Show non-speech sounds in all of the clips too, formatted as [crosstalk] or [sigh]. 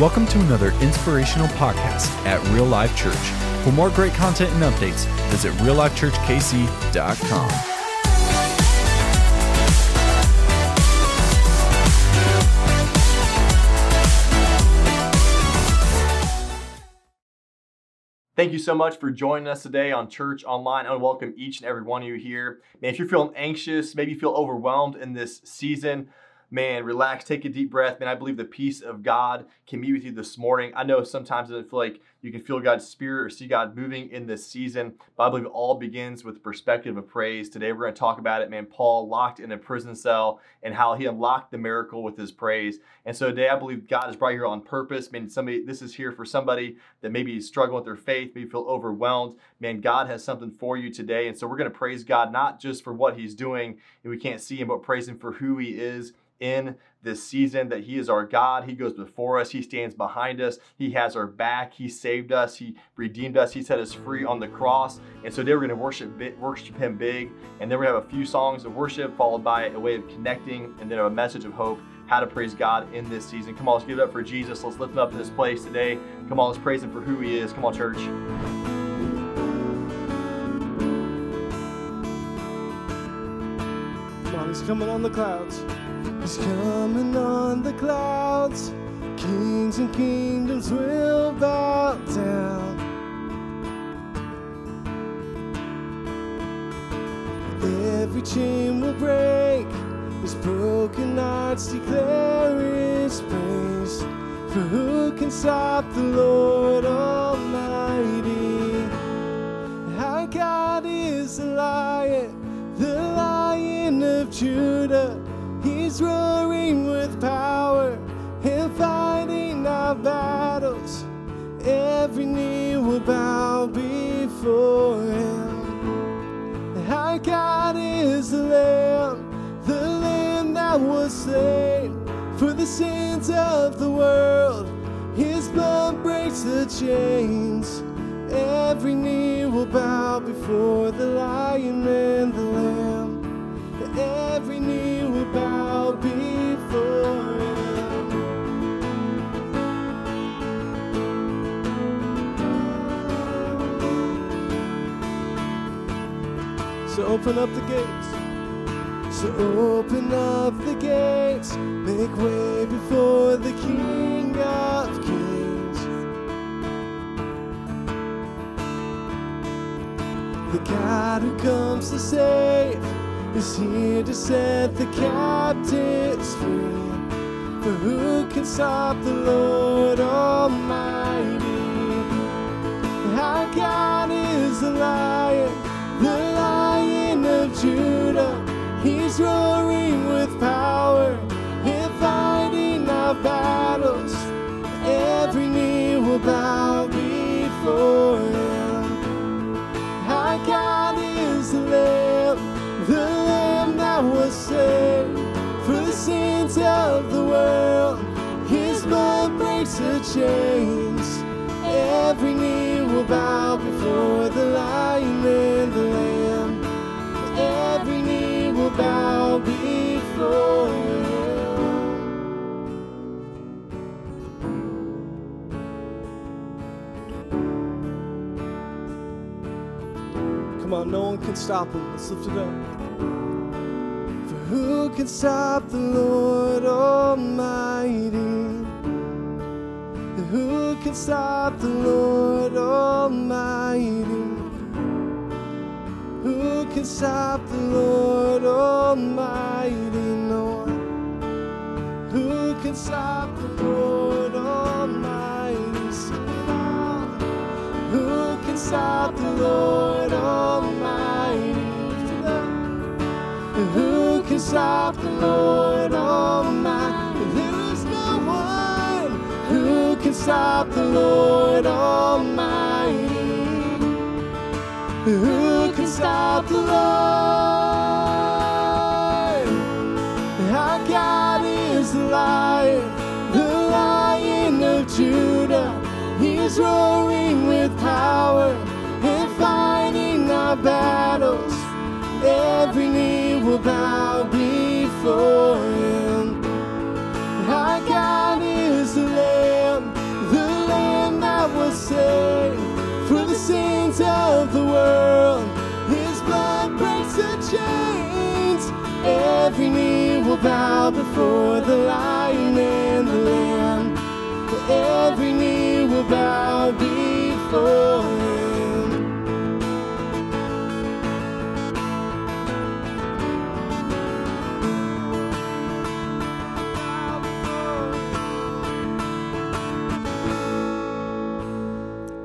Welcome to another inspirational podcast at Real Life Church. For more great content and updates, visit reallifechurchkc.com. Thank you so much for joining us today on Church Online. I want to welcome each and every one of you here. Man, if you're feeling anxious, maybe you feel overwhelmed in this season, man, relax, take a deep breath. Man, I believe the peace of God can be with you this morning. I know sometimes it feel like you can feel God's spirit or see God moving in this season, but I believe it all begins with the perspective of praise. Today we're going to talk about it, man. Paul locked in a prison cell and how he unlocked the miracle with his praise. And so today I believe God has brought here on purpose. Man, somebody this is here for somebody that maybe is struggling with their faith, maybe feel overwhelmed. Man, God has something for you today. And so we're going to praise God not just for what he's doing and we can't see him, but praise him for who he is in this season that He is our God. He goes before us. He stands behind us. He has our back. He saved us. He redeemed us. He set us free on the cross. And so today we're going to worship, worship Him big. And then we have a few songs of worship followed by a way of connecting and then a message of hope how to praise God in this season. Come on, let's give it up for Jesus. Let's lift him up in this place today. Come on, let's praise him for who he is. Come on, church. Come on, he's coming on the clouds. He's coming on the clouds. Kings and kingdoms will bow down. Every chain will break. His broken hearts declare his praise. For who can stop the Lord Almighty? Our God is the lion, the lion of Judah. He's roaring with power and fighting our battles. Every knee will bow before him. Our God is the Lamb, the Lamb that was slain for the sins of the world. His blood breaks the chains. Every knee will bow before the Lion and the Lamb. Open up the gates. So open up the gates. Make way before the King of Kings. The God who comes to save is here to set the captives free. For who can stop the Lord Almighty? He's roaring with power and fighting our battles. Every knee will bow before him. Our God is the Lamb, the Lamb that was slain for the sins of the world. His blood breaks the chains. Every knee will bow before the Lion and the bow before him. Come on, no one can stop him. Let's lift it up. For who can stop the Lord Almighty? Who can stop the Lord Almighty? Who can stop the Lord Almighty? No one. Who can stop the Lord Almighty? Sing it out. Who can stop the Lord Almighty? Who can stop the Lord Almighty? There is no one who can stop the Lord Almighty. Who can stop the Lord? Our God is the the lion of Judah. He's roaring with power and fighting our battles. Every knee will bow bow before the lion and the lamb. For every knee will bow before Him.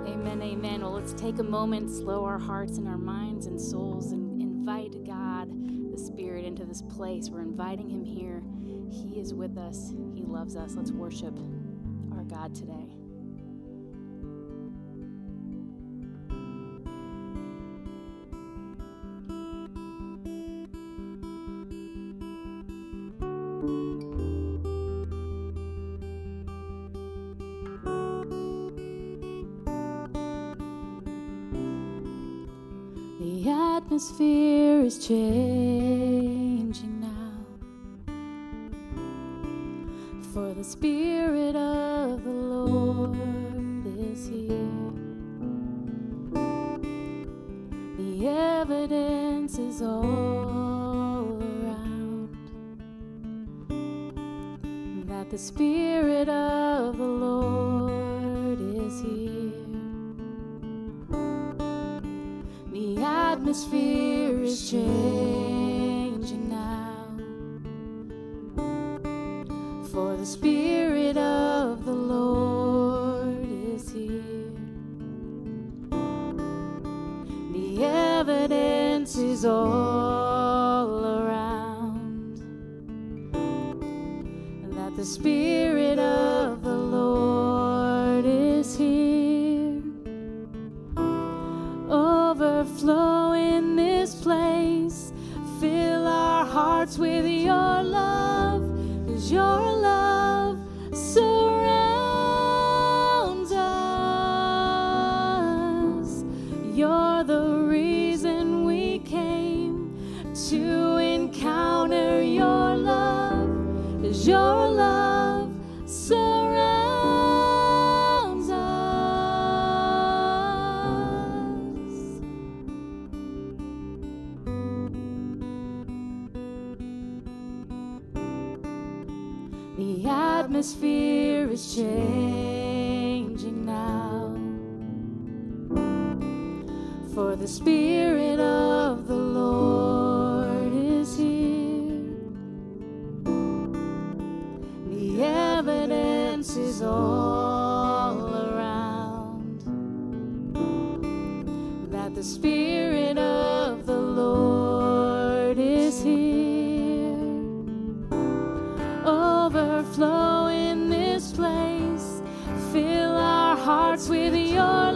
Amen, amen. Well, let's take a moment, slow our hearts and our minds and souls this place. We're inviting Him here. He is with us, He loves us. Let's worship our God today. The atmosphere is changed. the Spirit of the Lord is here. The evidence is all around that the Spirit of the Lord is here. The atmosphere is changed. Spirit. hearts with your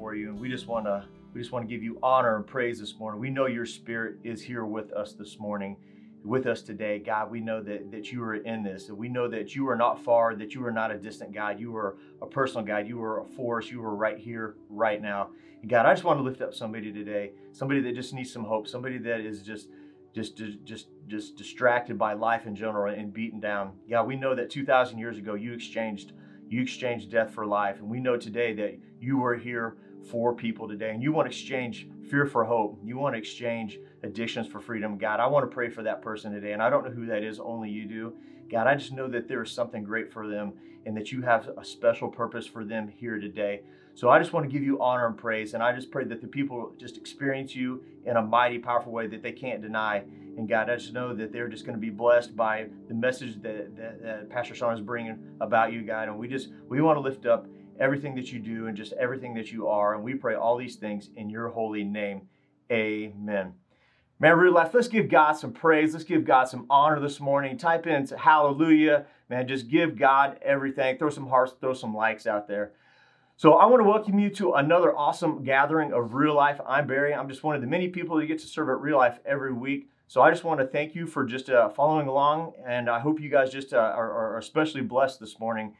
Before you and we just want to we just want to give you honor and praise this morning. We know your spirit is here with us this morning, with us today. God, we know that, that you are in this. And we know that you are not far, that you are not a distant God. You are a personal God. You are a force. You are right here, right now. And God, I just want to lift up somebody today, somebody that just needs some hope, somebody that is just just just just distracted by life in general and beaten down. God, we know that 2000 years ago you exchanged you exchanged death for life. And we know today that you are here for people today and you want to exchange fear for hope. You want to exchange addictions for freedom. God, I want to pray for that person today. And I don't know who that is, only you do. God, I just know that there is something great for them and that you have a special purpose for them here today. So I just want to give you honor and praise. And I just pray that the people just experience you in a mighty, powerful way that they can't deny. And God, I just know that they're just going to be blessed by the message that, that, that Pastor Sean is bringing about you, God. And we just, we want to lift up everything that you do and just everything that you are. And we pray all these things in your holy name. Amen. Man, real life, let's give God some praise. Let's give God some honor this morning. Type in hallelujah. Man, just give God everything. Throw some hearts, throw some likes out there. So I want to welcome you to another awesome gathering of Real Life. I'm Barry. I'm just one of the many people that get to serve at Real Life every week. So I just want to thank you for just uh, following along, and I hope you guys just uh, are, are especially blessed this morning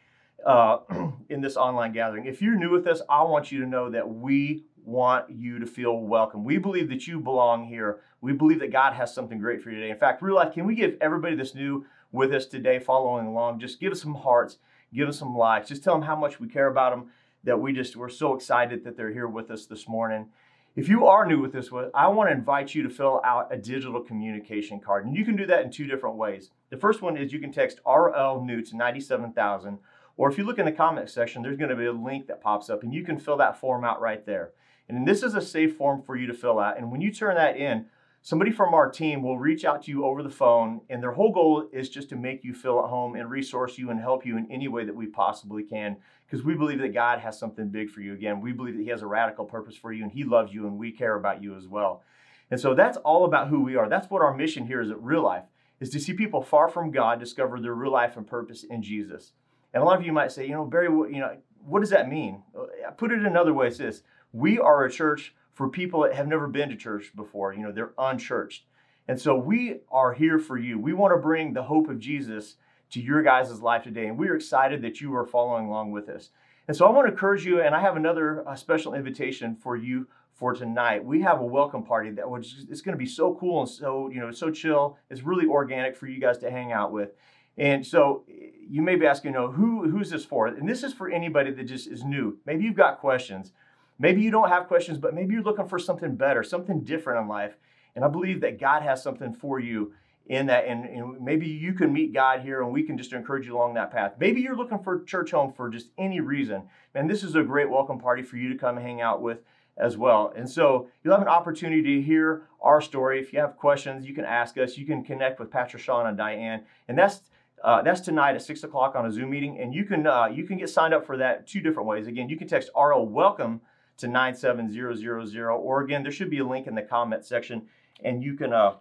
uh, [clears throat] in this online gathering. If you're new with us, I want you to know that we want you to feel welcome. We believe that you belong here. We believe that God has something great for you today. In fact, real life, can we give everybody that's new with us today, following along, just give us some hearts, give us some likes, just tell them how much we care about them. That we just we're so excited that they're here with us this morning. If you are new with this, I want to invite you to fill out a digital communication card. And you can do that in two different ways. The first one is you can text RL New to 97000 or if you look in the comment section, there's going to be a link that pops up and you can fill that form out right there. And this is a safe form for you to fill out. And when you turn that in, somebody from our team will reach out to you over the phone. And their whole goal is just to make you feel at home and resource you and help you in any way that we possibly can. Because we believe that God has something big for you. Again, we believe that He has a radical purpose for you and He loves you and we care about you as well. And so that's all about who we are. That's what our mission here is at Real Life, is to see people far from God discover their real life and purpose in Jesus. And a lot of you might say, you know, Barry, you know, what does that mean? Uh, put it another way, it's this. We are a church for people that have never been to church before. You know, they're unchurched. And so we are here for you. We want to bring the hope of Jesus to your guys' life today. And we're excited that you are following along with us. And so I want to encourage you, and I have another uh, special invitation for you for tonight. We have a welcome party that was it's going to be so cool and so, you know, so chill. It's really organic for you guys to hang out with. And so you may be asking, you know, who, who's this for? And this is for anybody that just is new. Maybe you've got questions. Maybe you don't have questions, but maybe you're looking for something better, something different in life. And I believe that God has something for you in that. And, and maybe you can meet God here and we can just encourage you along that path. Maybe you're looking for church home for just any reason. And this is a great welcome party for you to come hang out with as well. And so you'll have an opportunity to hear our story. If you have questions, you can ask us. You can connect with Pastor Sean and Diane. And that's uh, that's tonight at six o'clock on a Zoom meeting, and you can uh, you can get signed up for that two different ways. Again, you can text RL Welcome to nine seven zero zero zero, or again, there should be a link in the comment section, and you can uh,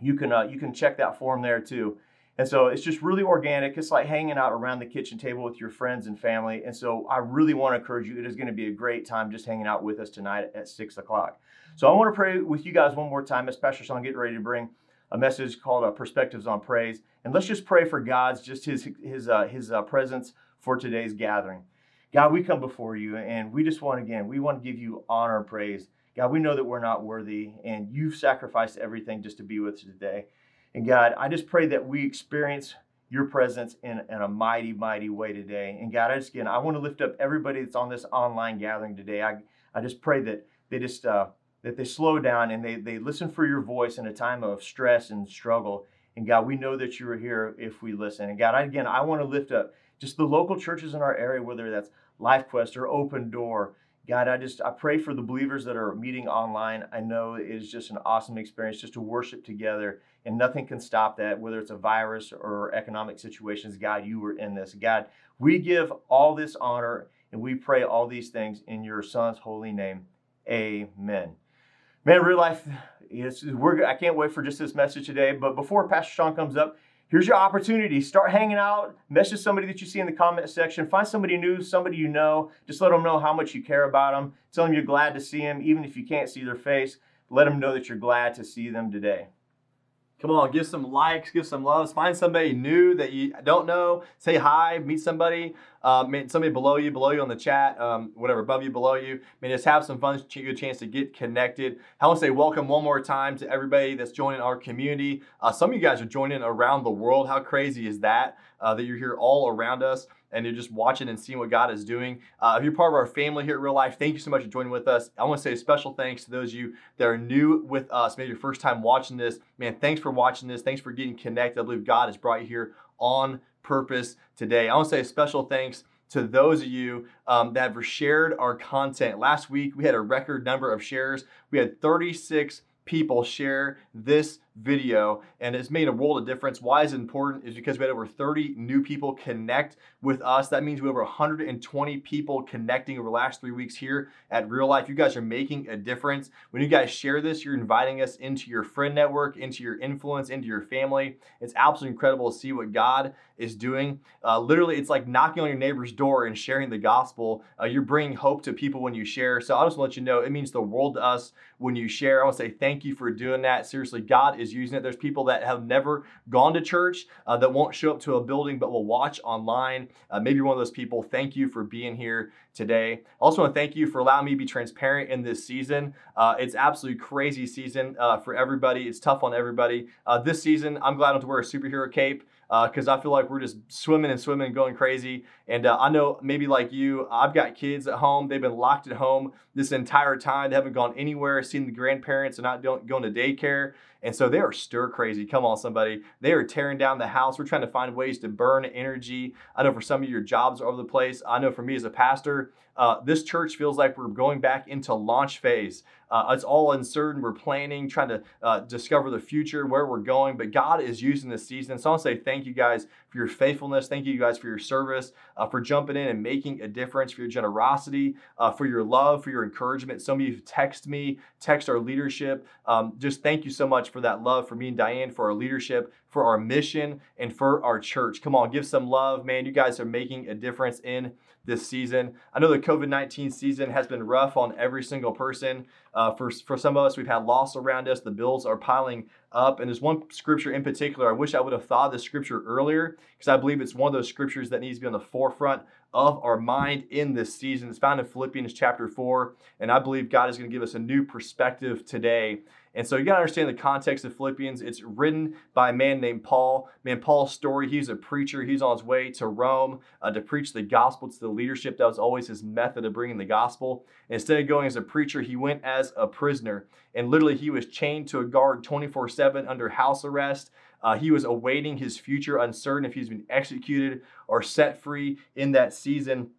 you can uh, you can check that form there too. And so it's just really organic. It's like hanging out around the kitchen table with your friends and family. And so I really want to encourage you. It is going to be a great time just hanging out with us tonight at six o'clock. So I want to pray with you guys one more time as Pastor Sean getting ready to bring a message called uh, Perspectives on Praise. And let's just pray for God's, just His, His, uh, His uh, presence for today's gathering. God, we come before you and we just want, again, we want to give you honor and praise. God, we know that we're not worthy and you've sacrificed everything just to be with us today. And God, I just pray that we experience your presence in, in a mighty, mighty way today. And God, I just, again, I want to lift up everybody that's on this online gathering today. I, I just pray that they just, uh, that they slow down and they, they listen for your voice in a time of stress and struggle. And God, we know that you are here if we listen. And God, again, I want to lift up just the local churches in our area, whether that's LifeQuest or Open Door. God, I just I pray for the believers that are meeting online. I know it is just an awesome experience just to worship together, and nothing can stop that, whether it's a virus or economic situations. God, you were in this. God, we give all this honor and we pray all these things in your Son's holy name. Amen. Man, real life, yes, we're, I can't wait for just this message today. But before Pastor Sean comes up, here's your opportunity. Start hanging out, message somebody that you see in the comment section. Find somebody new, somebody you know. Just let them know how much you care about them. Tell them you're glad to see them, even if you can't see their face. Let them know that you're glad to see them today. Come on, give some likes, give some loves. Find somebody new that you don't know. Say hi, meet somebody. Um, somebody below you, below you on the chat, um, whatever, above you, below you. I mean, just have some fun, a chance to get connected. I want to say welcome one more time to everybody that's joining our community. Uh, some of you guys are joining around the world. How crazy is that? Uh, that you're here all around us and you're just watching and seeing what God is doing. Uh, if you're part of our family here at Real Life, thank you so much for joining with us. I want to say a special thanks to those of you that are new with us, maybe your first time watching this. Man, thanks for watching this. Thanks for getting connected. I believe God has brought you here on purpose today. I want to say a special thanks to those of you um, that have shared our content. Last week, we had a record number of shares. We had 36 people share this video and it's made a world of difference. Why is it important? Is because we had over 30 new people connect with us. That means we have over 120 people connecting over the last three weeks here at Real Life. You guys are making a difference. When you guys share this, you're inviting us into your friend network, into your influence, into your family. It's absolutely incredible to see what God is doing. Uh, literally, it's like knocking on your neighbor's door and sharing the gospel. Uh, you're bringing hope to people when you share. So I just want to let you know it means the world to us when you share. I want to say thank you for doing that. Seriously, God is using it. There's people that have never gone to church uh, that won't show up to a building but will watch online. Uh, maybe one of those people. Thank you for being here today. Also want to thank you for allowing me to be transparent in this season. Uh, it's absolutely crazy season uh, for everybody. It's tough on everybody. Uh, this season, I'm glad I don't have to wear a superhero cape because uh, I feel like we're just swimming and swimming and going crazy. And uh, I know maybe like you, I've got kids at home. They've been locked at home this entire time. They haven't gone anywhere, seen the grandparents, and not going to daycare. And so they are stir crazy. Come on, somebody. They are tearing down the house. We're trying to find ways to burn energy. I know for some of you, your jobs are over the place. I know for me as a pastor, uh, this church feels like we're going back into launch phase. Uh, it's all uncertain. We're planning, trying to uh, discover the future, where we're going. But God is using this season. So I want to say thank you guys for your faithfulness. Thank you you guys for your service, uh, for jumping in and making a difference, for your generosity, uh, for your love, for your encouragement. Some of you text me, text our leadership. Um, just thank you so much for that love for me and Diane, for our leadership, for our mission, and for our church. Come on, give some love, man. You guys are making a difference in this season. I know the COVID 19 season has been rough on every single person. Uh, for, for some of us, we've had loss around us. The bills are piling up. And there's one scripture in particular. I wish I would have thought this scripture earlier because I believe it's one of those scriptures that needs to be on the forefront of our mind in this season. It's found in Philippians chapter 4. And I believe God is going to give us a new perspective today and so you got to understand the context of Philippians. It's written by a man named Paul. Man, Paul's story, he's a preacher. He's on his way to Rome uh, to preach the gospel to the leadership. That was always his method of bringing the gospel. And instead of going as a preacher, he went as a prisoner. And literally, he was chained to a guard 24 7 under house arrest. Uh, he was awaiting his future, uncertain if he's been executed or set free in that season.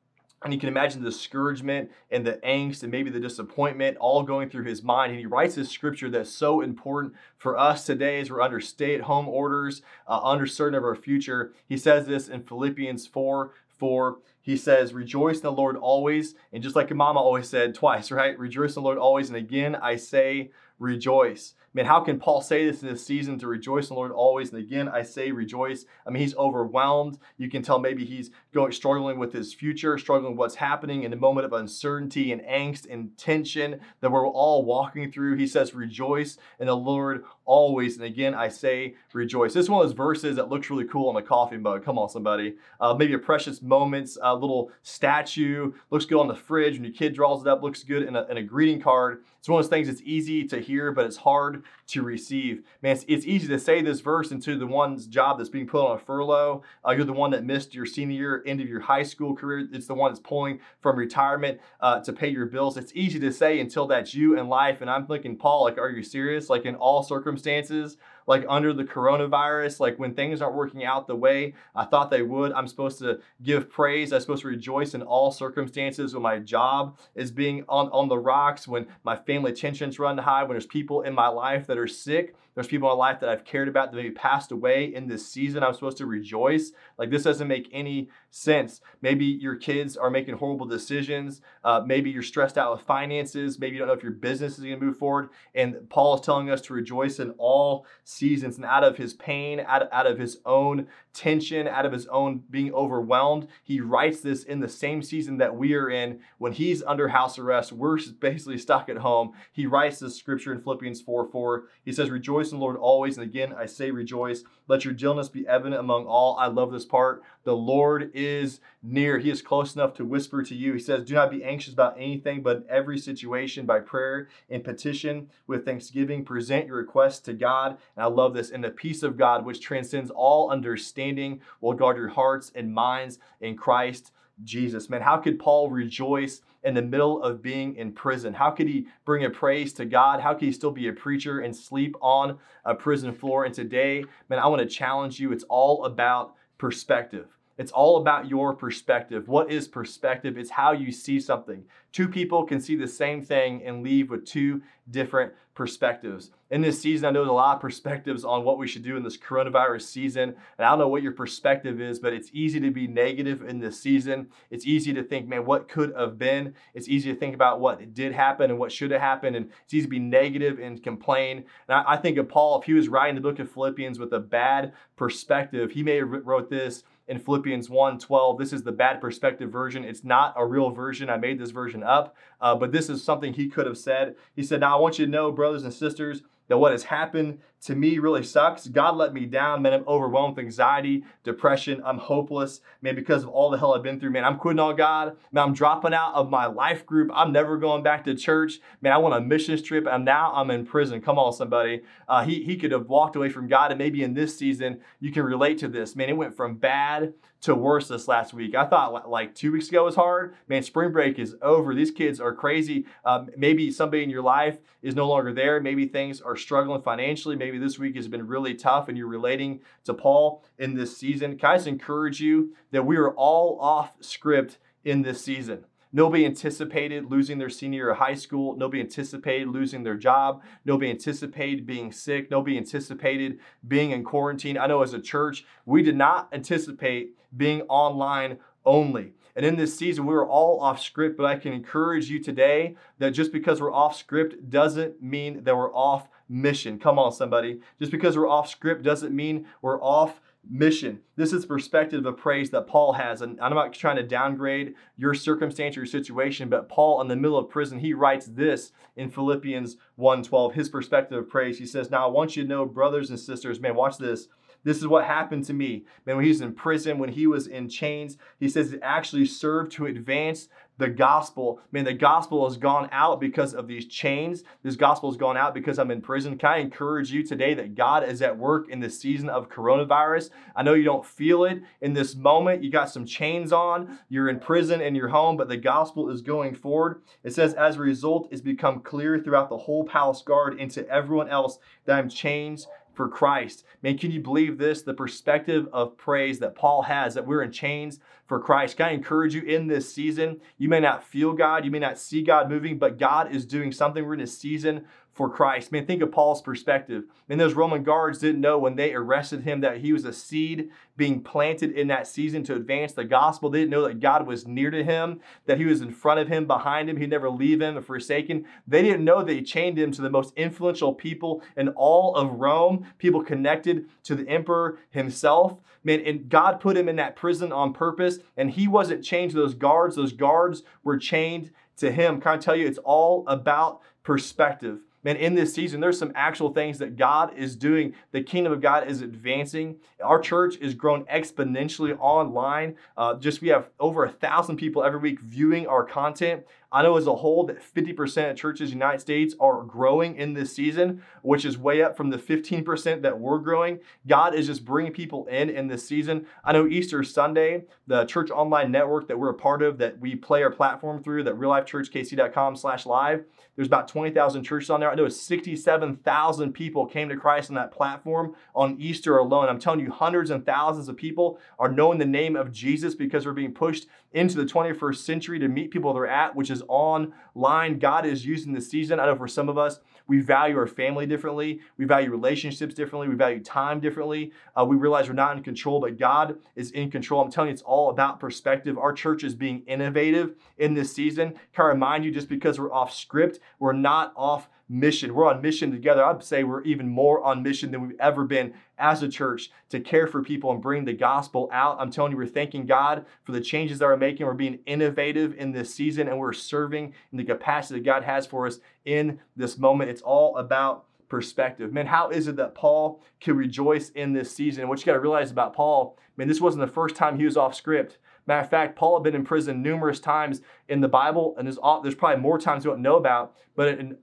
And you can imagine the discouragement and the angst and maybe the disappointment all going through his mind. And he writes this scripture that's so important for us today as we're under stay at home orders, uh, uncertain of our future. He says this in Philippians 4 4. He says, Rejoice in the Lord always. And just like your mama always said twice, [laughs] right? Rejoice in the Lord always. And again, I say, rejoice. Man, how can Paul say this in this season to rejoice in the Lord always? And again, I say rejoice. I mean, he's overwhelmed. You can tell maybe he's going struggling with his future, struggling with what's happening in a moment of uncertainty and angst and tension that we're all walking through. He says, rejoice in the Lord always. And again, I say rejoice. This is one of those verses that looks really cool on a coffee mug. Come on, somebody. Uh, maybe a precious moments, a little statue, looks good on the fridge. When your kid draws it up, looks good in a, in a greeting card. It's one of those things that's easy to hear, but it's hard to receive. Man, it's, it's easy to say this verse into the one's job that's being put on a furlough. Uh, you're the one that missed your senior year, end of your high school career. It's the one that's pulling from retirement uh, to pay your bills. It's easy to say until that's you in life. And I'm thinking, Paul, like, are you serious? Like in all circumstances, like under the coronavirus, like when things aren't working out the way I thought they would. I'm supposed to give praise. I'm supposed to rejoice in all circumstances when my job is being on, on the rocks, when my family tensions run high, when there's people in my life that are sick. There's people in life that I've cared about that maybe passed away in this season. I'm supposed to rejoice. Like this doesn't make any sense. Maybe your kids are making horrible decisions. Uh, maybe you're stressed out with finances. Maybe you don't know if your business is going to move forward. And Paul is telling us to rejoice in all seasons and out of his pain, out, out of his own tension, out of his own being overwhelmed. He writes this in the same season that we are in when he's under house arrest. We're basically stuck at home. He writes this scripture in Philippians 4 4. He says, Rejoice in the Lord always. And again, I say rejoice. Let your gentleness be evident among all. I love this part. The Lord is near. He is close enough to whisper to you. He says, Do not be anxious about anything, but in every situation, by prayer and petition with thanksgiving, present your requests to God. And I love this. And the peace of God, which transcends all understanding, will guard your hearts and minds in Christ Jesus. Man, how could Paul rejoice in the middle of being in prison? How could he bring a praise to God? How could he still be a preacher and sleep on a prison floor? And today, man, I want to challenge you. It's all about perspective. It's all about your perspective. What is perspective? It's how you see something. Two people can see the same thing and leave with two different perspectives. In this season, I know there's a lot of perspectives on what we should do in this coronavirus season. And I don't know what your perspective is, but it's easy to be negative in this season. It's easy to think, man, what could have been? It's easy to think about what did happen and what should have happened. And it's easy to be negative and complain. And I, I think of Paul, if he was writing the book of Philippians with a bad perspective, he may have wrote this in Philippians 1 12. This is the bad perspective version. It's not a real version. I made this version up, uh, but this is something he could have said. He said, Now I want you to know, brothers and sisters, that what has happened to me really sucks. God let me down. Man, I'm overwhelmed with anxiety, depression. I'm hopeless. Man, because of all the hell I've been through, man, I'm quitting on God. Man, I'm dropping out of my life group. I'm never going back to church. Man, I want a missions trip, and now I'm in prison. Come on, somebody. Uh, he, he could have walked away from God, and maybe in this season, you can relate to this. Man, it went from bad to worse this last week. I thought like two weeks ago was hard. Man, spring break is over. These kids are crazy. Um, maybe somebody in your life is no longer there. Maybe things are struggling financially. Maybe this week has been really tough and you're relating to Paul in this season. Can I just encourage you that we are all off script in this season? Nobody anticipated losing their senior of high school. Nobody anticipated losing their job. Nobody anticipated being sick. Nobody anticipated being in quarantine. I know as a church, we did not anticipate being online only. And in this season, we were all off script, but I can encourage you today that just because we're off script doesn't mean that we're off mission. Come on, somebody. Just because we're off script doesn't mean we're off mission. This is perspective of praise that Paul has. And I'm not trying to downgrade your circumstance or your situation, but Paul in the middle of prison, he writes this in Philippians 1:12, his perspective of praise. He says, Now I want you to know, brothers and sisters, man, watch this. This is what happened to me. Man, when he was in prison, when he was in chains, he says it actually served to advance the gospel. Man, the gospel has gone out because of these chains. This gospel has gone out because I'm in prison. Can I encourage you today that God is at work in this season of coronavirus? I know you don't feel it in this moment. You got some chains on, you're in prison in your home, but the gospel is going forward. It says, as a result, it's become clear throughout the whole palace guard and to everyone else that I'm changed for Christ. Man, can you believe this? The perspective of praise that Paul has that we're in chains for Christ. Can I encourage you in this season? You may not feel God, you may not see God moving, but God is doing something. We're in a season for Christ. Man, think of Paul's perspective. And those Roman guards didn't know when they arrested him that he was a seed being planted in that season to advance the gospel. They didn't know that God was near to him, that he was in front of him, behind him, he'd never leave him or forsaken. They didn't know he chained him to the most influential people in all of Rome, people connected to the emperor himself. Man, and God put him in that prison on purpose, and he wasn't chained to those guards. Those guards were chained to him. Can I tell you, it's all about perspective man, in this season, there's some actual things that God is doing. The kingdom of God is advancing. Our church is growing exponentially online. Uh, just we have over a thousand people every week viewing our content. I know as a whole that 50% of churches in the United States are growing in this season, which is way up from the 15% that we're growing. God is just bringing people in in this season. I know Easter Sunday, the church online network that we're a part of, that we play our platform through, that reallifechurchkc.com slash live, there's about 20,000 churches on there. I know 67,000 people came to Christ on that platform on Easter alone. I'm telling you, hundreds and thousands of people are knowing the name of Jesus because we're being pushed into the 21st century to meet people they're at, which is online. God is using this season. I know for some of us, we value our family differently. We value relationships differently. We value time differently. Uh, we realize we're not in control, but God is in control. I'm telling you, it's all about perspective. Our church is being innovative in this season. Can I remind you, just because we're off script, we're not off mission. We're on mission together. I'd say we're even more on mission than we've ever been as a church to care for people and bring the gospel out. I'm telling you, we're thanking God for the changes that we're making. We're being innovative in this season and we're serving in the capacity that God has for us in this moment. It's all about perspective. Man, how is it that Paul can rejoice in this season? What you got to realize about Paul, man, this wasn't the first time he was off script. Matter of fact, Paul had been in prison numerous times in the Bible, and there's, there's probably more times we don't know about. But in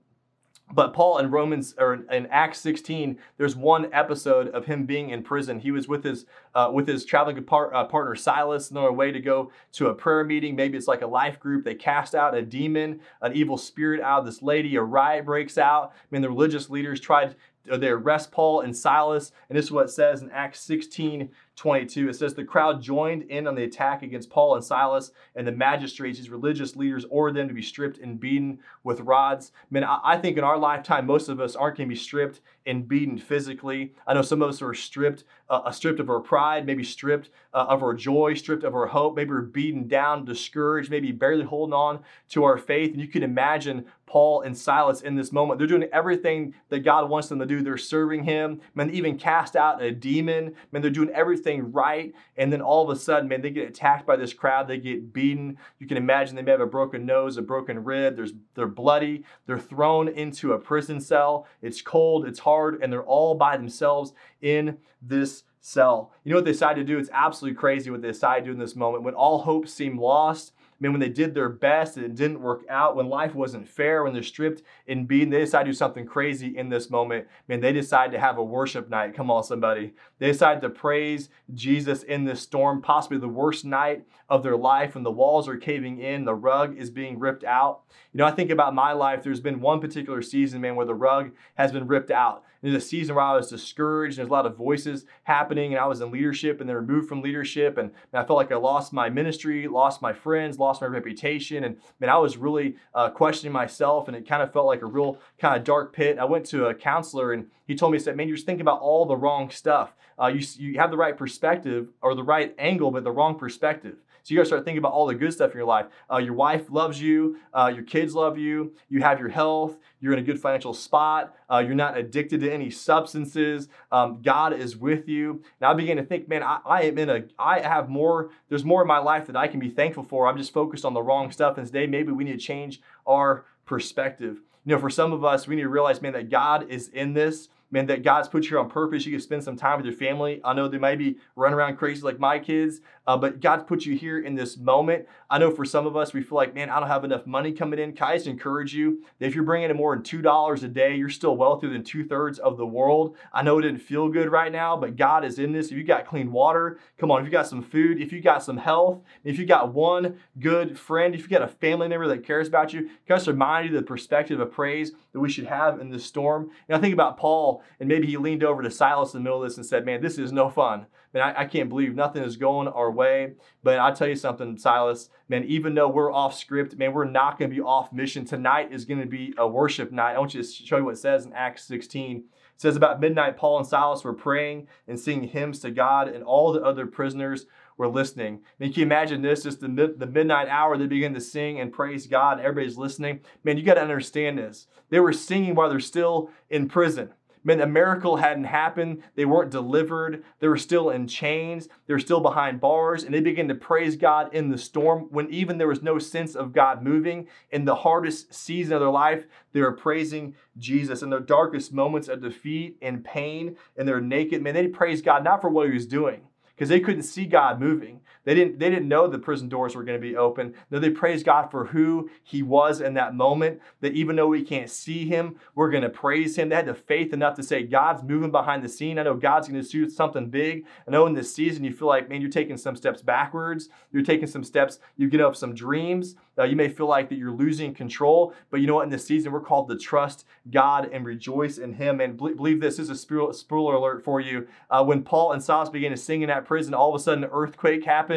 but Paul in Romans or in Acts 16, there's one episode of him being in prison. He was with his uh, with his traveling par- uh, partner Silas on their way to go to a prayer meeting. Maybe it's like a life group. They cast out a demon, an evil spirit out of this lady. A riot breaks out. I mean, the religious leaders tried. Uh, they arrest Paul and Silas, and this is what it says in Acts 16, 22. It says the crowd joined in on the attack against Paul and Silas, and the magistrates, these religious leaders, ordered them to be stripped and beaten with rods. Man, I think in our lifetime, most of us aren't going to be stripped and beaten physically. I know some of us are stripped, uh, stripped of our pride, maybe stripped uh, of our joy, stripped of our hope. Maybe we're beaten down, discouraged, maybe barely holding on to our faith. And you can imagine Paul and Silas in this moment. They're doing everything that God wants them to do. They're serving Him. Man, they even cast out a demon. Man, they're doing everything right. And then all of a sudden, man, they get attacked by this crowd. They get beaten. You can imagine they may have a broken nose, a broken rib. There's, they're bloody. They're thrown into a prison cell. It's cold. It's hard. And they're all by themselves in this cell. You know what they decide to do? It's absolutely crazy what they decide to do in this moment. When all hope seemed lost, I mean, when they did their best and it didn't work out, when life wasn't fair, when they're stripped and beaten, they decide to do something crazy in this moment. Man, they decide to have a worship night. Come on, somebody. They decide to praise Jesus in this storm, possibly the worst night of their life when the walls are caving in, the rug is being ripped out. You know, I think about my life, there's been one particular season, man, where the rug has been ripped out. There's a season where I was discouraged, there's a lot of voices happening, and I was in leadership and then removed from leadership, and, I felt like I lost my ministry, lost my friends, lost my reputation, and man, I was really uh, questioning myself, and it kind of felt like a real kind of dark pit. I went to a counselor, and he told me, he said, man, you're just thinking about all the wrong stuff. Uh, you, you have the right perspective or the right angle, but the wrong perspective. So you got to start thinking about all the good stuff in your life. Uh, your wife loves you. Uh, your kids love you. You have your health. You're in a good financial spot. Uh, you're not addicted to any substances. Um, God is with you. And I began to think, man, I, I, am in a, I have more, there's more in my life that I can be thankful for. I'm just focused on the wrong stuff. And today, maybe we need to change our perspective. You know, for some of us, we need to realize, man, that God is in this man, that God's put you here on purpose. You can spend some time with your family. I know they might be running around crazy like my kids, uh, but God's put you here in this moment. I know for some of us, we feel like, man, I don't have enough money coming in. Can I just encourage you that if you're bringing in more than $2 a day, you're still wealthier than two thirds of the world. I know it didn't feel good right now, but God is in this. If you got clean water, come on. If you got some food, if you got some health, if you got one good friend, if you got a family member that cares about you, can I just remind you the perspective of praise that we should have in this storm? And I think about Paul, and maybe he leaned over to Silas in the middle of this and said, man, this is no fun. Man, I, I can't believe nothing is going our way. But I tell you something, Silas, man, even though we're off script, man, we're not going to be off mission. Tonight is going to be a worship night. I want you to show you what it says in Acts 16. It says about midnight, Paul and Silas were praying and singing hymns to God, and all the other prisoners were listening. I mean, can you imagine this? Just the, mid, the midnight hour, they begin to sing and praise God. Everybody's listening. Man, you got to understand this. They were singing while they're still in prison. Man, a miracle hadn't happened. They weren't delivered. They were still in chains. They were still behind bars. And they began to praise God in the storm when even there was no sense of God moving. In the hardest season of their life, they were praising Jesus. In their darkest moments of defeat and pain and they're naked, man, they praised God not for what he was doing, because they couldn't see God moving. They didn't, they didn't know the prison doors were going to be open. No, they praised God for who He was in that moment. That even though we can't see Him, we're going to praise Him. They had the faith enough to say, God's moving behind the scene. I know God's going to do something big. I know in this season you feel like, man, you're taking some steps backwards. You're taking some steps, you get up some dreams. Uh, you may feel like that you're losing control, but you know what? In this season, we're called to trust God and rejoice in Him. And believe this, this is a spoiler alert for you. Uh, when Paul and Silas began to sing in that prison, all of a sudden an earthquake happened.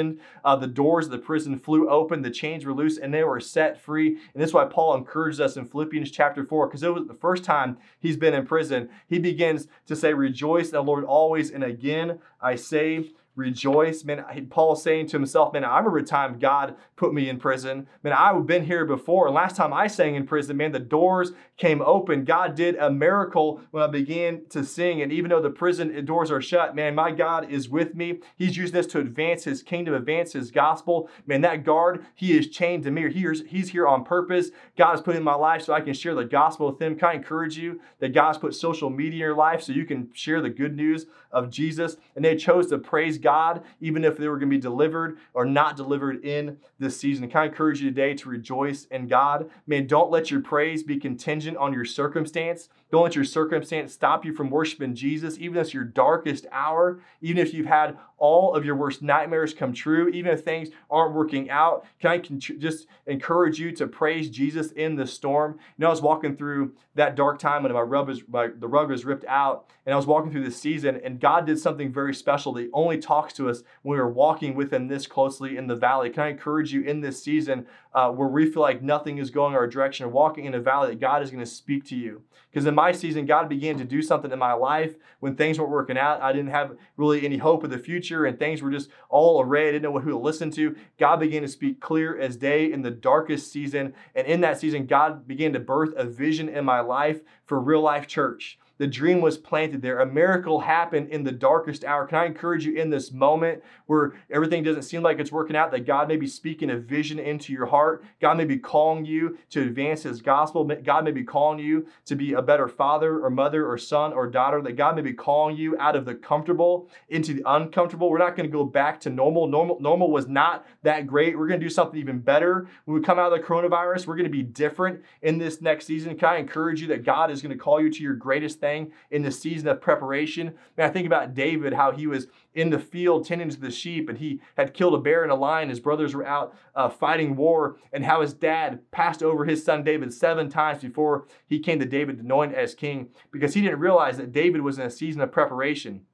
Uh, the doors of the prison flew open, the chains were loose, and they were set free. And that's why Paul encourages us in Philippians chapter 4, because it was the first time he's been in prison. He begins to say, Rejoice in the Lord always. And again, I say, rejoice. Man, Paul's saying to himself, man, I remember a time God put me in prison. Man, I've been here before. And last time I sang in prison, man, the doors came open. God did a miracle when I began to sing. And even though the prison doors are shut, man, my God is with me. He's using this to advance his kingdom, advance his gospel. Man, that guard, he is chained to me. He's, he's here on purpose. God has put in my life so I can share the gospel with him. Can I encourage you that God's put social media in your life so you can share the good news of Jesus? And they chose to praise God, even if they were going to be delivered or not delivered in this season. Can I encourage you today to rejoice in God? Man, don't let your praise be contingent on your circumstance. Don't let your circumstance stop you from worshiping Jesus, even if it's your darkest hour, even if you've had all of your worst nightmares come true, even if things aren't working out. Can I just encourage you to praise Jesus in the storm? You know, I was walking through that dark time when my rug was my, the rug was ripped out, and I was walking through this season, and God did something very special that He only talks to us when we're walking with Him this closely in the valley. Can I encourage you in this season uh, where we feel like nothing is going our direction, walking in a valley that God is going to speak to you? Because in my season, God began to do something in my life when things weren't working out. I didn't have really any hope of the future and things were just all array. I didn't know who to listen to. God began to speak clear as day in the darkest season. And in that season, God began to birth a vision in my life for real life church. The dream was planted there. A miracle happened in the darkest hour. Can I encourage you in this moment where everything doesn't seem like it's working out, that God may be speaking a vision into your heart? God may be calling you to advance His gospel. God may be calling you to be a better father or mother or son or daughter. That God may be calling you out of the comfortable into the uncomfortable. We're not going to go back to normal. Normal, normal was not that great. We're going to do something even better. When we come out of the coronavirus, we're going to be different in this next season. Can I encourage you that God is going to call you to your greatest thing in the season of preparation. Man, I think about David, how he was in the field tending to the sheep and he had killed a bear and a lion. His brothers were out uh, fighting war, and how his dad passed over his son David seven times before he came to David to anoint as king because he didn't realize that David was in a season of preparation.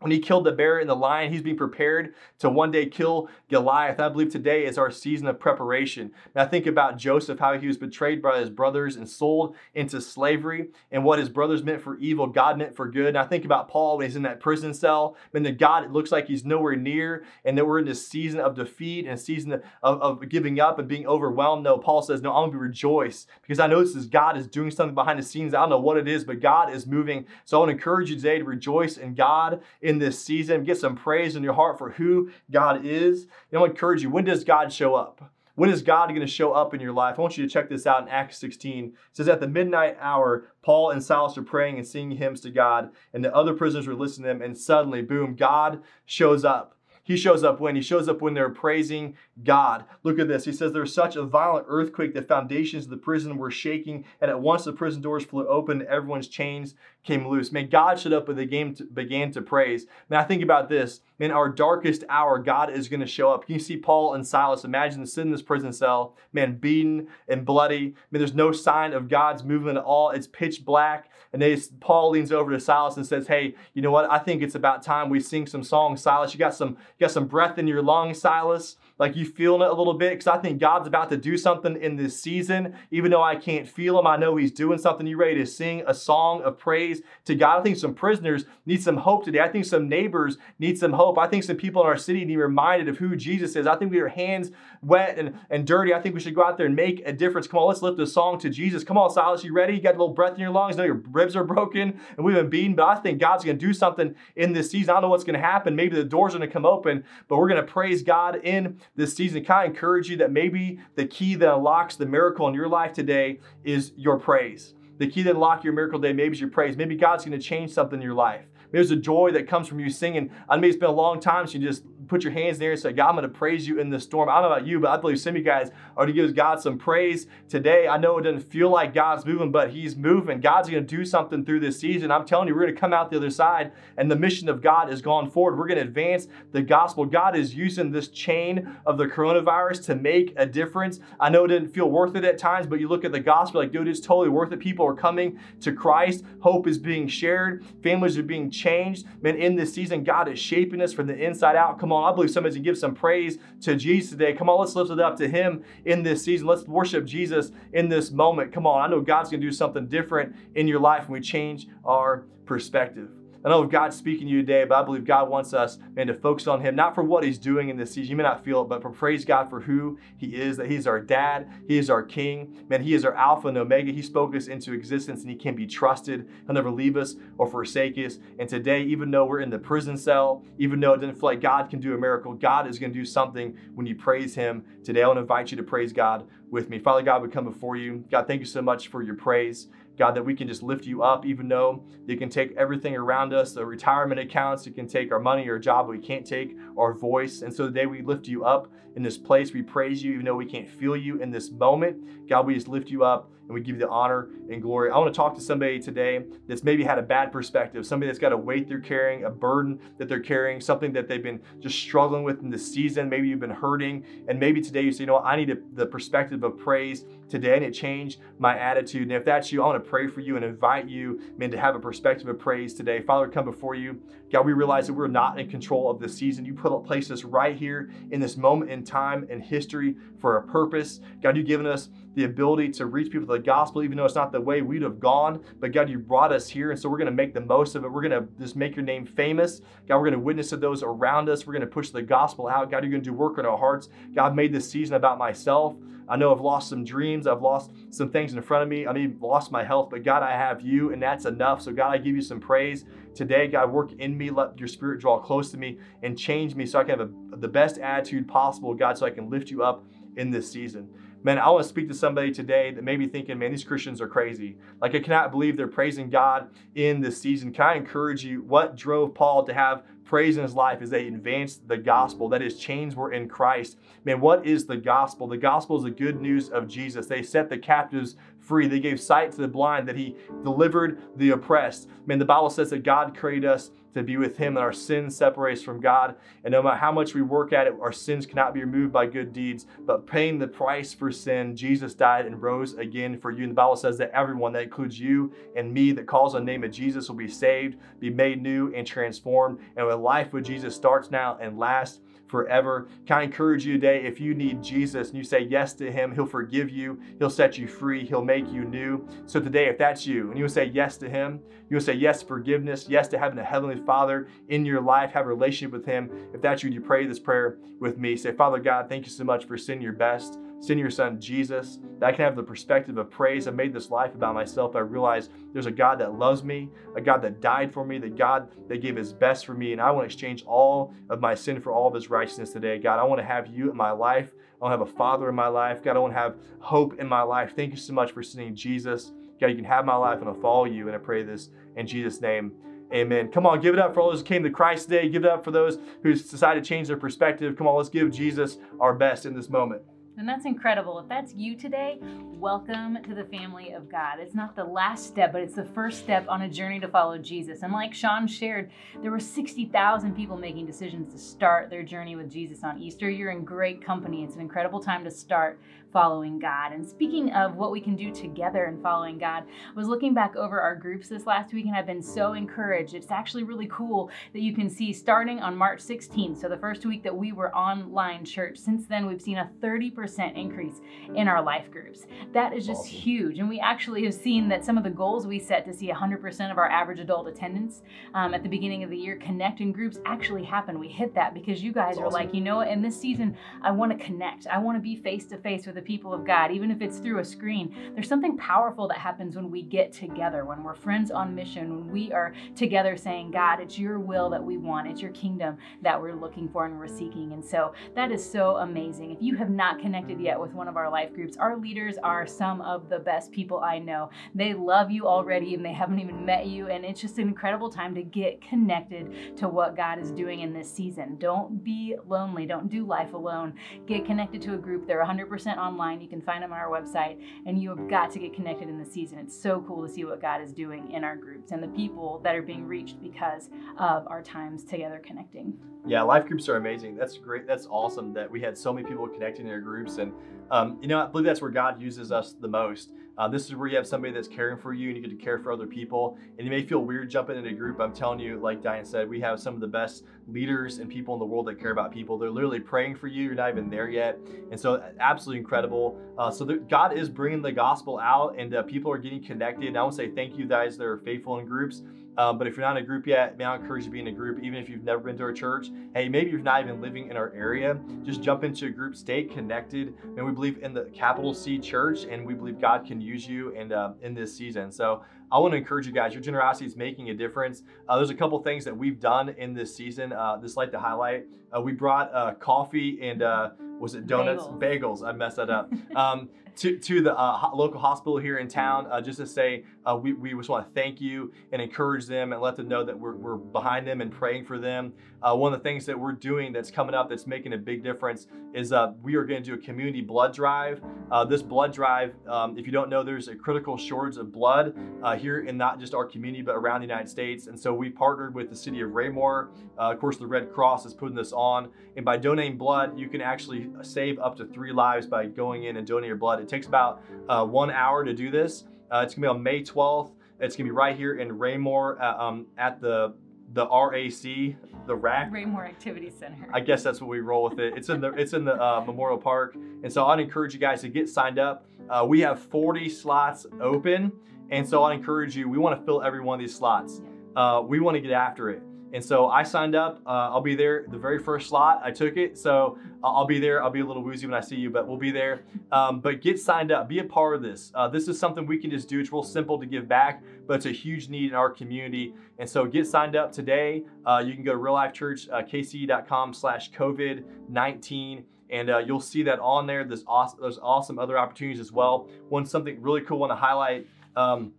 When he killed the bear and the lion, he's being prepared to one day kill Goliath. I believe today is our season of preparation. I think about Joseph, how he was betrayed by his brothers and sold into slavery, and what his brothers meant for evil, God meant for good. And I think about Paul when he's in that prison cell, and the God, it looks like he's nowhere near, and that we're in this season of defeat and a season of, of giving up and being overwhelmed. No, Paul says, No, I'm gonna be rejoiced because I know this is God is doing something behind the scenes. I don't know what it is, but God is moving. So I want to encourage you today to rejoice in God in this season. Get some praise in your heart for who God is. And I'll encourage you, when does God show up? When is God going to show up in your life? I want you to check this out in Acts 16. It says, At the midnight hour, Paul and Silas were praying and singing hymns to God, and the other prisoners were listening to them, and suddenly, boom, God shows up. He shows up when? He shows up when they're praising God. Look at this. He says there was such a violent earthquake, the foundations of the prison were shaking, and at once the prison doors flew open, everyone's chains came loose. Man, God showed up when the game began to praise. Man, I think about this. In our darkest hour, God is going to show up. You see Paul and Silas? Imagine sitting in this prison cell, man, beaten and bloody. Man, there's no sign of God's movement at all. It's pitch black. And they, Paul leans over to Silas and says, Hey, you know what? I think it's about time we sing some songs. Silas, you got some, you got some breath in your lungs, Silas like you feeling it a little bit because I think God's about to do something in this season. Even though I can't feel him, I know he's doing something. You ready to sing a song of praise to God? I think some prisoners need some hope today. I think some neighbors need some hope. I think some people in our city need reminded of who Jesus is. I think we are hands wet and, and dirty. I think we should go out there and make a difference. Come on, let's lift a song to Jesus. Come on, Silas, you ready? You got a little breath in your lungs. I know your ribs are broken and we've been beaten, but I think God's going to do something in this season. I don't know what's going to happen. Maybe the doors are going to come open, but we're going to praise God in this season. Can I encourage you that maybe the key that unlocks the miracle in your life today is your praise? The key that unlocks your miracle day maybe is your praise. Maybe God's going to change something in your life. There's a joy that comes from you singing. I mean, it's been a long time since you just put your hands there and say, God, I'm going to praise you in this storm. I don't know about you, but I believe some of you guys are to give God some praise today. I know it doesn't feel like God's moving, but He's moving. God's going to do something through this season. I'm telling you, we're going to come out the other side, and the mission of God is gone forward. We're going to advance the gospel. God is using this chain of the coronavirus to make a difference. I know it didn't feel worth it at times, but you look at the gospel like, dude, it's totally worth it. People are coming to Christ. Hope is being shared. Families are being changed. Man, in this season, God is shaping us from the inside out. Come on. I believe somebody's to give some praise to Jesus today. Come on, let's lift it up to Him in this season. Let's worship Jesus in this moment. Come on, I know God's to do something different in your life when we change our perspective. I know if God's speaking to you today, but I believe God wants us, man, to focus on Him, not for what He's doing in this season. You may not feel it, but for praise God for who He is, that He's our dad, He is our King. Man, He is our Alpha and Omega. He spoke us into existence and He can be trusted. He'll never leave us or forsake us. And today, even though we're in the prison cell, even though it didn't feel like God can do a miracle, God is going to do something when you praise Him. Today, I want to invite you to praise God with me. Father God, we come before you. God, thank you so much for your praise. God, that we can just lift you up, even though you can take everything around us, the retirement accounts, you can take our money or job, but we can't take our voice. And so today we lift you up in this place. We praise you, even though we can't feel you in this moment. God, we just lift you up and we give you the honor and glory. I want to talk to somebody today that's maybe had a bad perspective, somebody that's got a weight they're carrying, a burden that they're carrying, something that they've been just struggling with in the season. Maybe you've been hurting, and maybe today you say, you know what, I need a, the perspective of praise today, and it changed my attitude. And if that's you, I want to pray for you and invite you, man, to have a perspective of praise today. Father, come before you. God, we realize that we're not in control of this season. You put place us right here in this moment in time and history for a purpose. God, you've given us the ability to reach people with the gospel, even though it's not the way we'd have gone. But God, you brought us here, and so we're going to make the most of it. We're going to just make your name famous. God, we're going to witness to those around us. We're going to push the gospel out. God, you're going to do work in our hearts. God, made this season about myself. I know I've lost some dreams. I've lost some things in front of me. I mean, lost my health, but God, I have you, and that's enough. So, God, I give you some praise today. God, work in me. Let your spirit draw close to me and change me so I can have a, the best attitude possible, God, so I can lift you up in this season. Man, I want to speak to somebody today that may be thinking, man, these Christians are crazy. Like, I cannot believe they're praising God in this season. Can I encourage you? What drove Paul to have praise in his life is they advanced the gospel. That his chains were in Christ. Man, what is the gospel? The gospel is the good news of Jesus. They set the captives free. They gave sight to the blind, that he delivered the oppressed. Man, the Bible says that God created us to be with him and our sin separates from God. And no matter how much we work at it, our sins cannot be removed by good deeds. But paying the price for sin, Jesus died and rose again for you. And the Bible says that everyone, that includes you and me, that calls on the name of Jesus will be saved, be made new, and transformed. And a life with Jesus starts now and lasts forever. Can I encourage you today, if you need Jesus and you say yes to Him, He'll forgive you, He'll set you free, He'll make you new. So today, if that's you, and you say yes to Him, you will say yes to forgiveness, yes to having a Heavenly Father in your life, have a relationship with Him. If that's you, you pray this prayer with me. Say, Father God, thank you so much for sending your best sending your son Jesus, that I can have the perspective of praise. I made this life about myself. I realize there's a God that loves me, a God that died for me, the God that gave his best for me. And I want to exchange all of my sin for all of his righteousness today. God, I want to have you in my life. I want to have a father in my life. God, I want to have hope in my life. Thank you so much for sending Jesus. God, you can have my life and I'll follow you. And I pray this in Jesus' name. Amen. Come on, give it up for all those who came to Christ today. Give it up for those who decided to change their perspective. Come on, let's give Jesus our best in this moment. And that's incredible. If that's you today, welcome to the family of God. It's not the last step, but it's the first step on a journey to follow Jesus. And like Sean shared, there were 60,000 people making decisions to start their journey with Jesus on Easter. You're in great company. It's an incredible time to start following God. And speaking of what we can do together in following God, I was looking back over our groups this last week and I've been so encouraged. It's actually really cool that you can see starting on March 16th, so the first week that we were online church, since then we've seen a 30% increase in our life groups. That is just awesome. huge. And we actually have seen that some of the goals we set to see 100% of our average adult attendance um, at the beginning of the year connect in groups actually happen. We hit that because you guys That's are awesome. like, you know what, in this season, I want to connect. I want to be face to face with the people of God, even if it's through a screen. There's something powerful that happens when we get together, when we're friends on mission, when we are together saying, God, it's your will that we want, it's your kingdom that we're looking for and we're seeking. And so that is so amazing. If you have not connected yet with one of our life groups, our leaders are some of the best people I know. They love you already and they haven't even met you. And it's just an incredible time to get connected to what God is doing in this season. Don't be lonely. Don't do life alone. Get connected to a group. They're 100% online. You can find them on our website. And you have got to get connected in the season. It's so cool to see what God is doing in our groups and the people that are being reached because of our times together connecting. Yeah, life groups are amazing. That's great. That's awesome that we had so many people connecting in our groups. And, um, you know, I believe that's where God uses us the most. Uh, this is where you have somebody that's caring for you and you get to care for other people. And you may feel weird jumping into a group. I'm telling you, like Diane said, we have some of the best leaders and people in the world that care about people. They're literally praying for you. You're not even there yet. And so, absolutely incredible. Uh, so, God is bringing the gospel out and uh, people are getting connected. And I want to say thank you guys that are faithful in groups. Um, but if you're not in a group yet, may I encourage you to be in a group, even if you've never been to our church. Hey, maybe you're not even living in our area. Just jump into a group, stay connected. And we believe in the capital C church, and we believe God can use you and uh, in this season. So I want to encourage you guys. Your generosity is making a difference. Uh, there's a couple things that we've done in this season. Uh, this like to highlight. Uh, we brought uh, coffee and uh, was it donuts? Bagels. Bagels. I messed that up. Um, to, to the uh, local hospital here in town uh, just to say uh, we, we just want to thank you and encourage them and let them know that we're, we're behind them and praying for them. Uh, one of the things that we're doing that's coming up that's making a big difference is uh, we are going to do a community blood drive. Uh, this blood drive, um, if you don't know, there's a critical shortage of blood here in not just our community but around the United States. And so we partnered with the city of Raymore. of course, the Red Cross is putting this on. And by donating blood, you can actually save up to three lives by going in and donating your blood. It takes about uh, one hour to do this. Uh, it's gonna be on May 12th. It's gonna be right here in Raymore uh, um, at the the RAC, the RAC. Raymore Activity Center. I guess that's what we roll with it. It's in the it's in the uh, Memorial Park, and so I'd encourage you guys to get signed up. Uh, we have 40 slots open, and so I'd encourage you. We want to fill every one of these slots. Uh, we want to get after it. And so I signed up. Uh, I'll be there the very first slot. I took it. So I'll be there. I'll be a little woozy when I see you, but we'll be there. Um, but get signed up. Be a part of this. Uh, this is something we can just do. It's real simple to give back, but it's a huge need in our community. And so get signed up today. Uh, you can go to reallifechurchkc.com uh, slash COVID-19 and uh, you'll see that on there. There's awesome, there's awesome other opportunities as well. One something really cool I want to highlight. Um,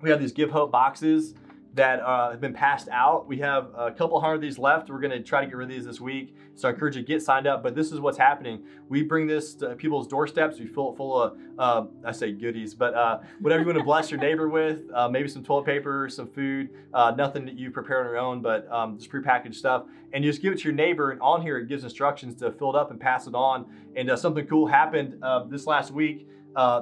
we have these Give Hope boxes that uh, have been passed out. We have a couple hundred of these left. We're going to try to get rid of these this week. So I encourage you to get signed up. But this is what's happening. We bring this to people's doorsteps. We fill it full of, uh, I say goodies, but uh, whatever you want to [laughs] bless your neighbor with, uh, maybe some toilet paper, some food, uh, nothing that you prepare on your own, but um, just prepackaged stuff. And you just give it to your neighbor. And on here, it gives instructions to fill it up and pass it on. And uh, something cool happened this last week.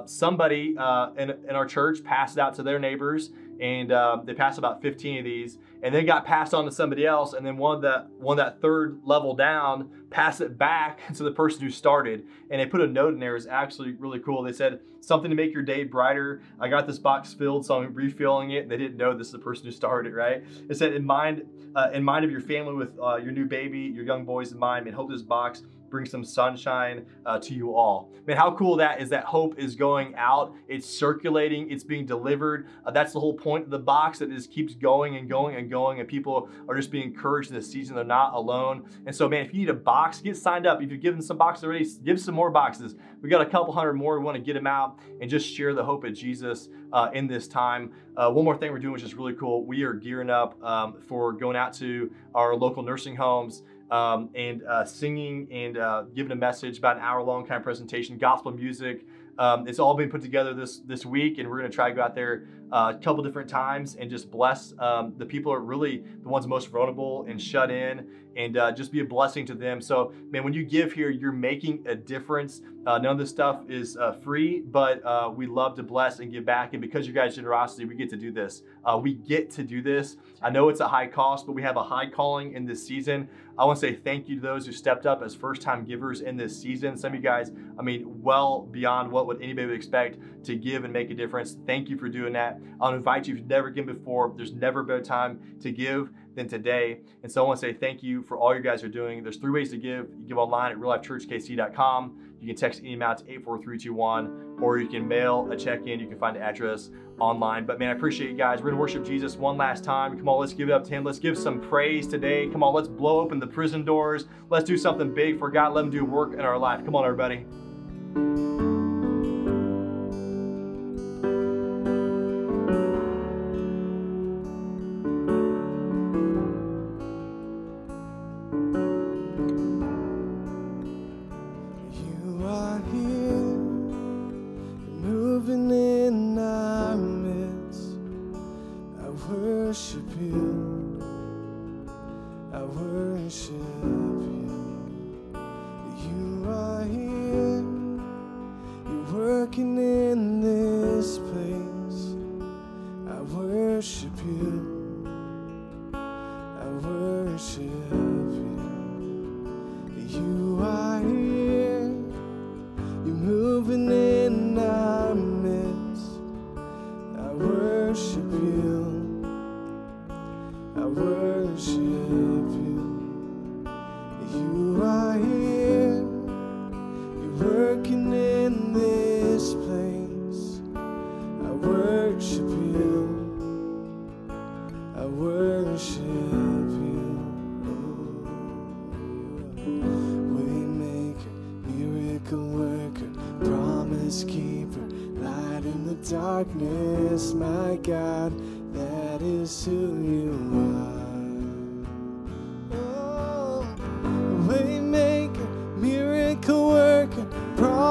somebody in, in our church passed it out to their neighbors and uh, they passed about 15 of these and then got passed on to somebody else and then one that one that third level down passed it back [laughs] to the person who started and they put a note in there. Is actually really cool. They said something to make your day brighter. I got this box filled so i'm refilling it. They didn't know this is the person who started right? It said in mind uh, in mind of your family with uh, your new baby your young boys in mind and hope this box bring some sunshine uh, to you all. Man, how cool that is that hope is going out, it's circulating, it's being delivered. Uh, that's the whole point of the box that just keeps going and going and going, and people are just being encouraged in this season. They're not alone. And so, man, if you need a box, get signed up. If you've given some boxes already, give some more boxes. We got a couple hundred more. We want to get them out and just share the hope of Jesus uh, in this time. Uh, one more thing we're doing, which is really cool. We are gearing up um, for going out to our local nursing homes um, and uh, singing and uh, giving a message about an hour long kind of presentation, gospel music. Um, it's all been put together this this week, and we're going to try to go out there uh, a couple different times and just bless um, the people are really the ones most vulnerable and shut in and uh, just be a blessing to them. So, man, when you give here, you're making a difference. Uh, none of this stuff is uh, free, but uh, we love to bless and give back. And because you guys' generosity, we get to do this. Uh, we get to do this. I know it's a high cost, but we have a high calling in this season. I want to say thank you to those who stepped up as first time givers in this season. Some of you guys, I mean, well beyond what would anybody would expect to give and make a difference. Thank you for doing that. I'll invite you if you've never given before. There's never a time to give than today. And so I want to say thank you for all you guys are doing. There's three ways to give. You give online at reallifechurchkc.com. You can text amount to 84321, or you can mail a check in. You can find the address online. But man, I appreciate you guys. We're gonna worship Jesus one last time. Come on, let's give it up to Him. Let's give some praise today. Come on, let's blow open the prison doors. Let's do something big for God. Let Him do work in our life. Come on, everybody.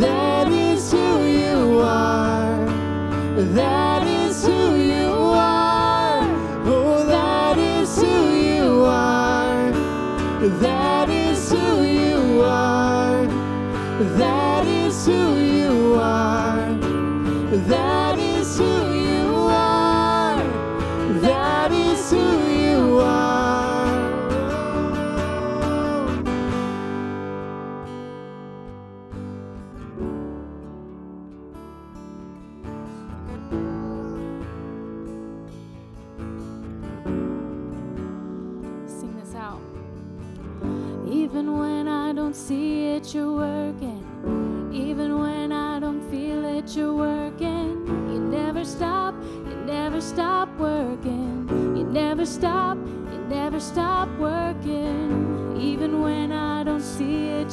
That is who you are. That is who you are. Oh, that is who you are. That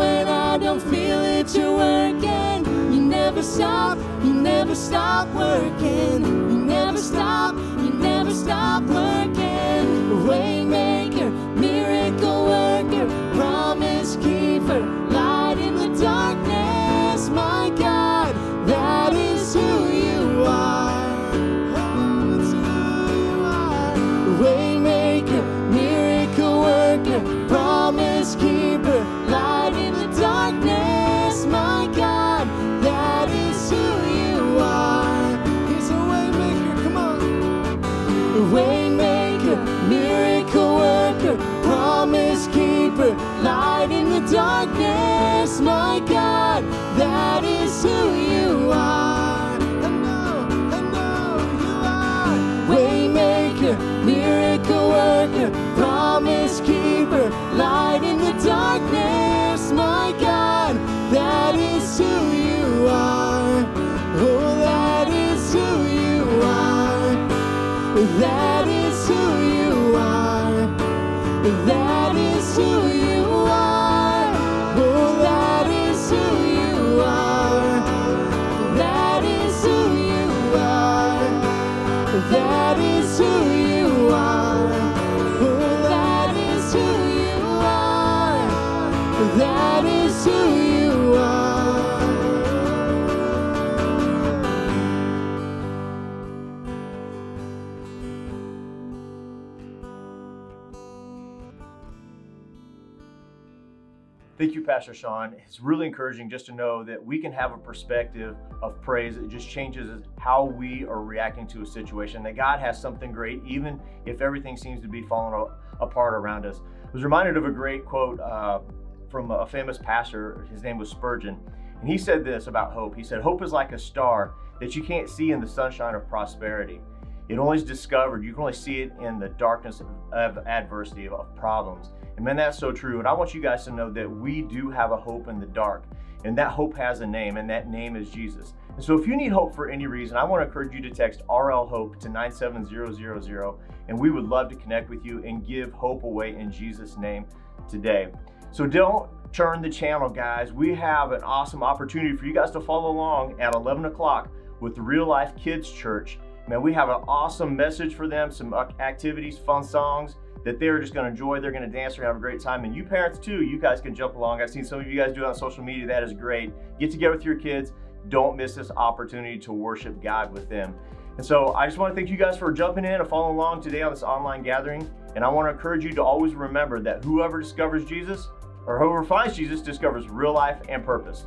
When I don't feel it, you're working. You never stop, you never stop working. You never stop, you never stop working. Pastor Sean. It's really encouraging just to know that we can have a perspective of praise that just changes how we are reacting to a situation, that God has something great, even if everything seems to be falling apart around us. I was reminded of a great quote uh, from a famous pastor. His name was Spurgeon. And he said this about hope. He said, Hope is like a star that you can't see in the sunshine of prosperity. It only is discovered, you can only see it in the darkness of, adversity, of problems. And man, that's so true. And I want you guys to know that we do have a hope in the dark. And that hope has a name, and that name is Jesus. And so if you need hope for any reason, I want to encourage you to text RL Hope to 97000, and we would love to connect with you and give hope away in Jesus' name today. So don't turn the channel, guys. We have an awesome opportunity for you guys to follow along at 11 o'clock with Real Life Kids Church. Man, we have an awesome message for them, some activities, fun songs that they're just to enjoy. They're to dance. They're to have a great time. And you parents too, you guys can jump along. I've seen some of you guys do it on social media. That is great. Get together with your kids. Don't miss this opportunity to worship God with them. And so I just want to thank you guys for jumping in and following along today on this online gathering. And I want to encourage you to always remember that whoever discovers Jesus or whoever finds Jesus discovers real life and purpose.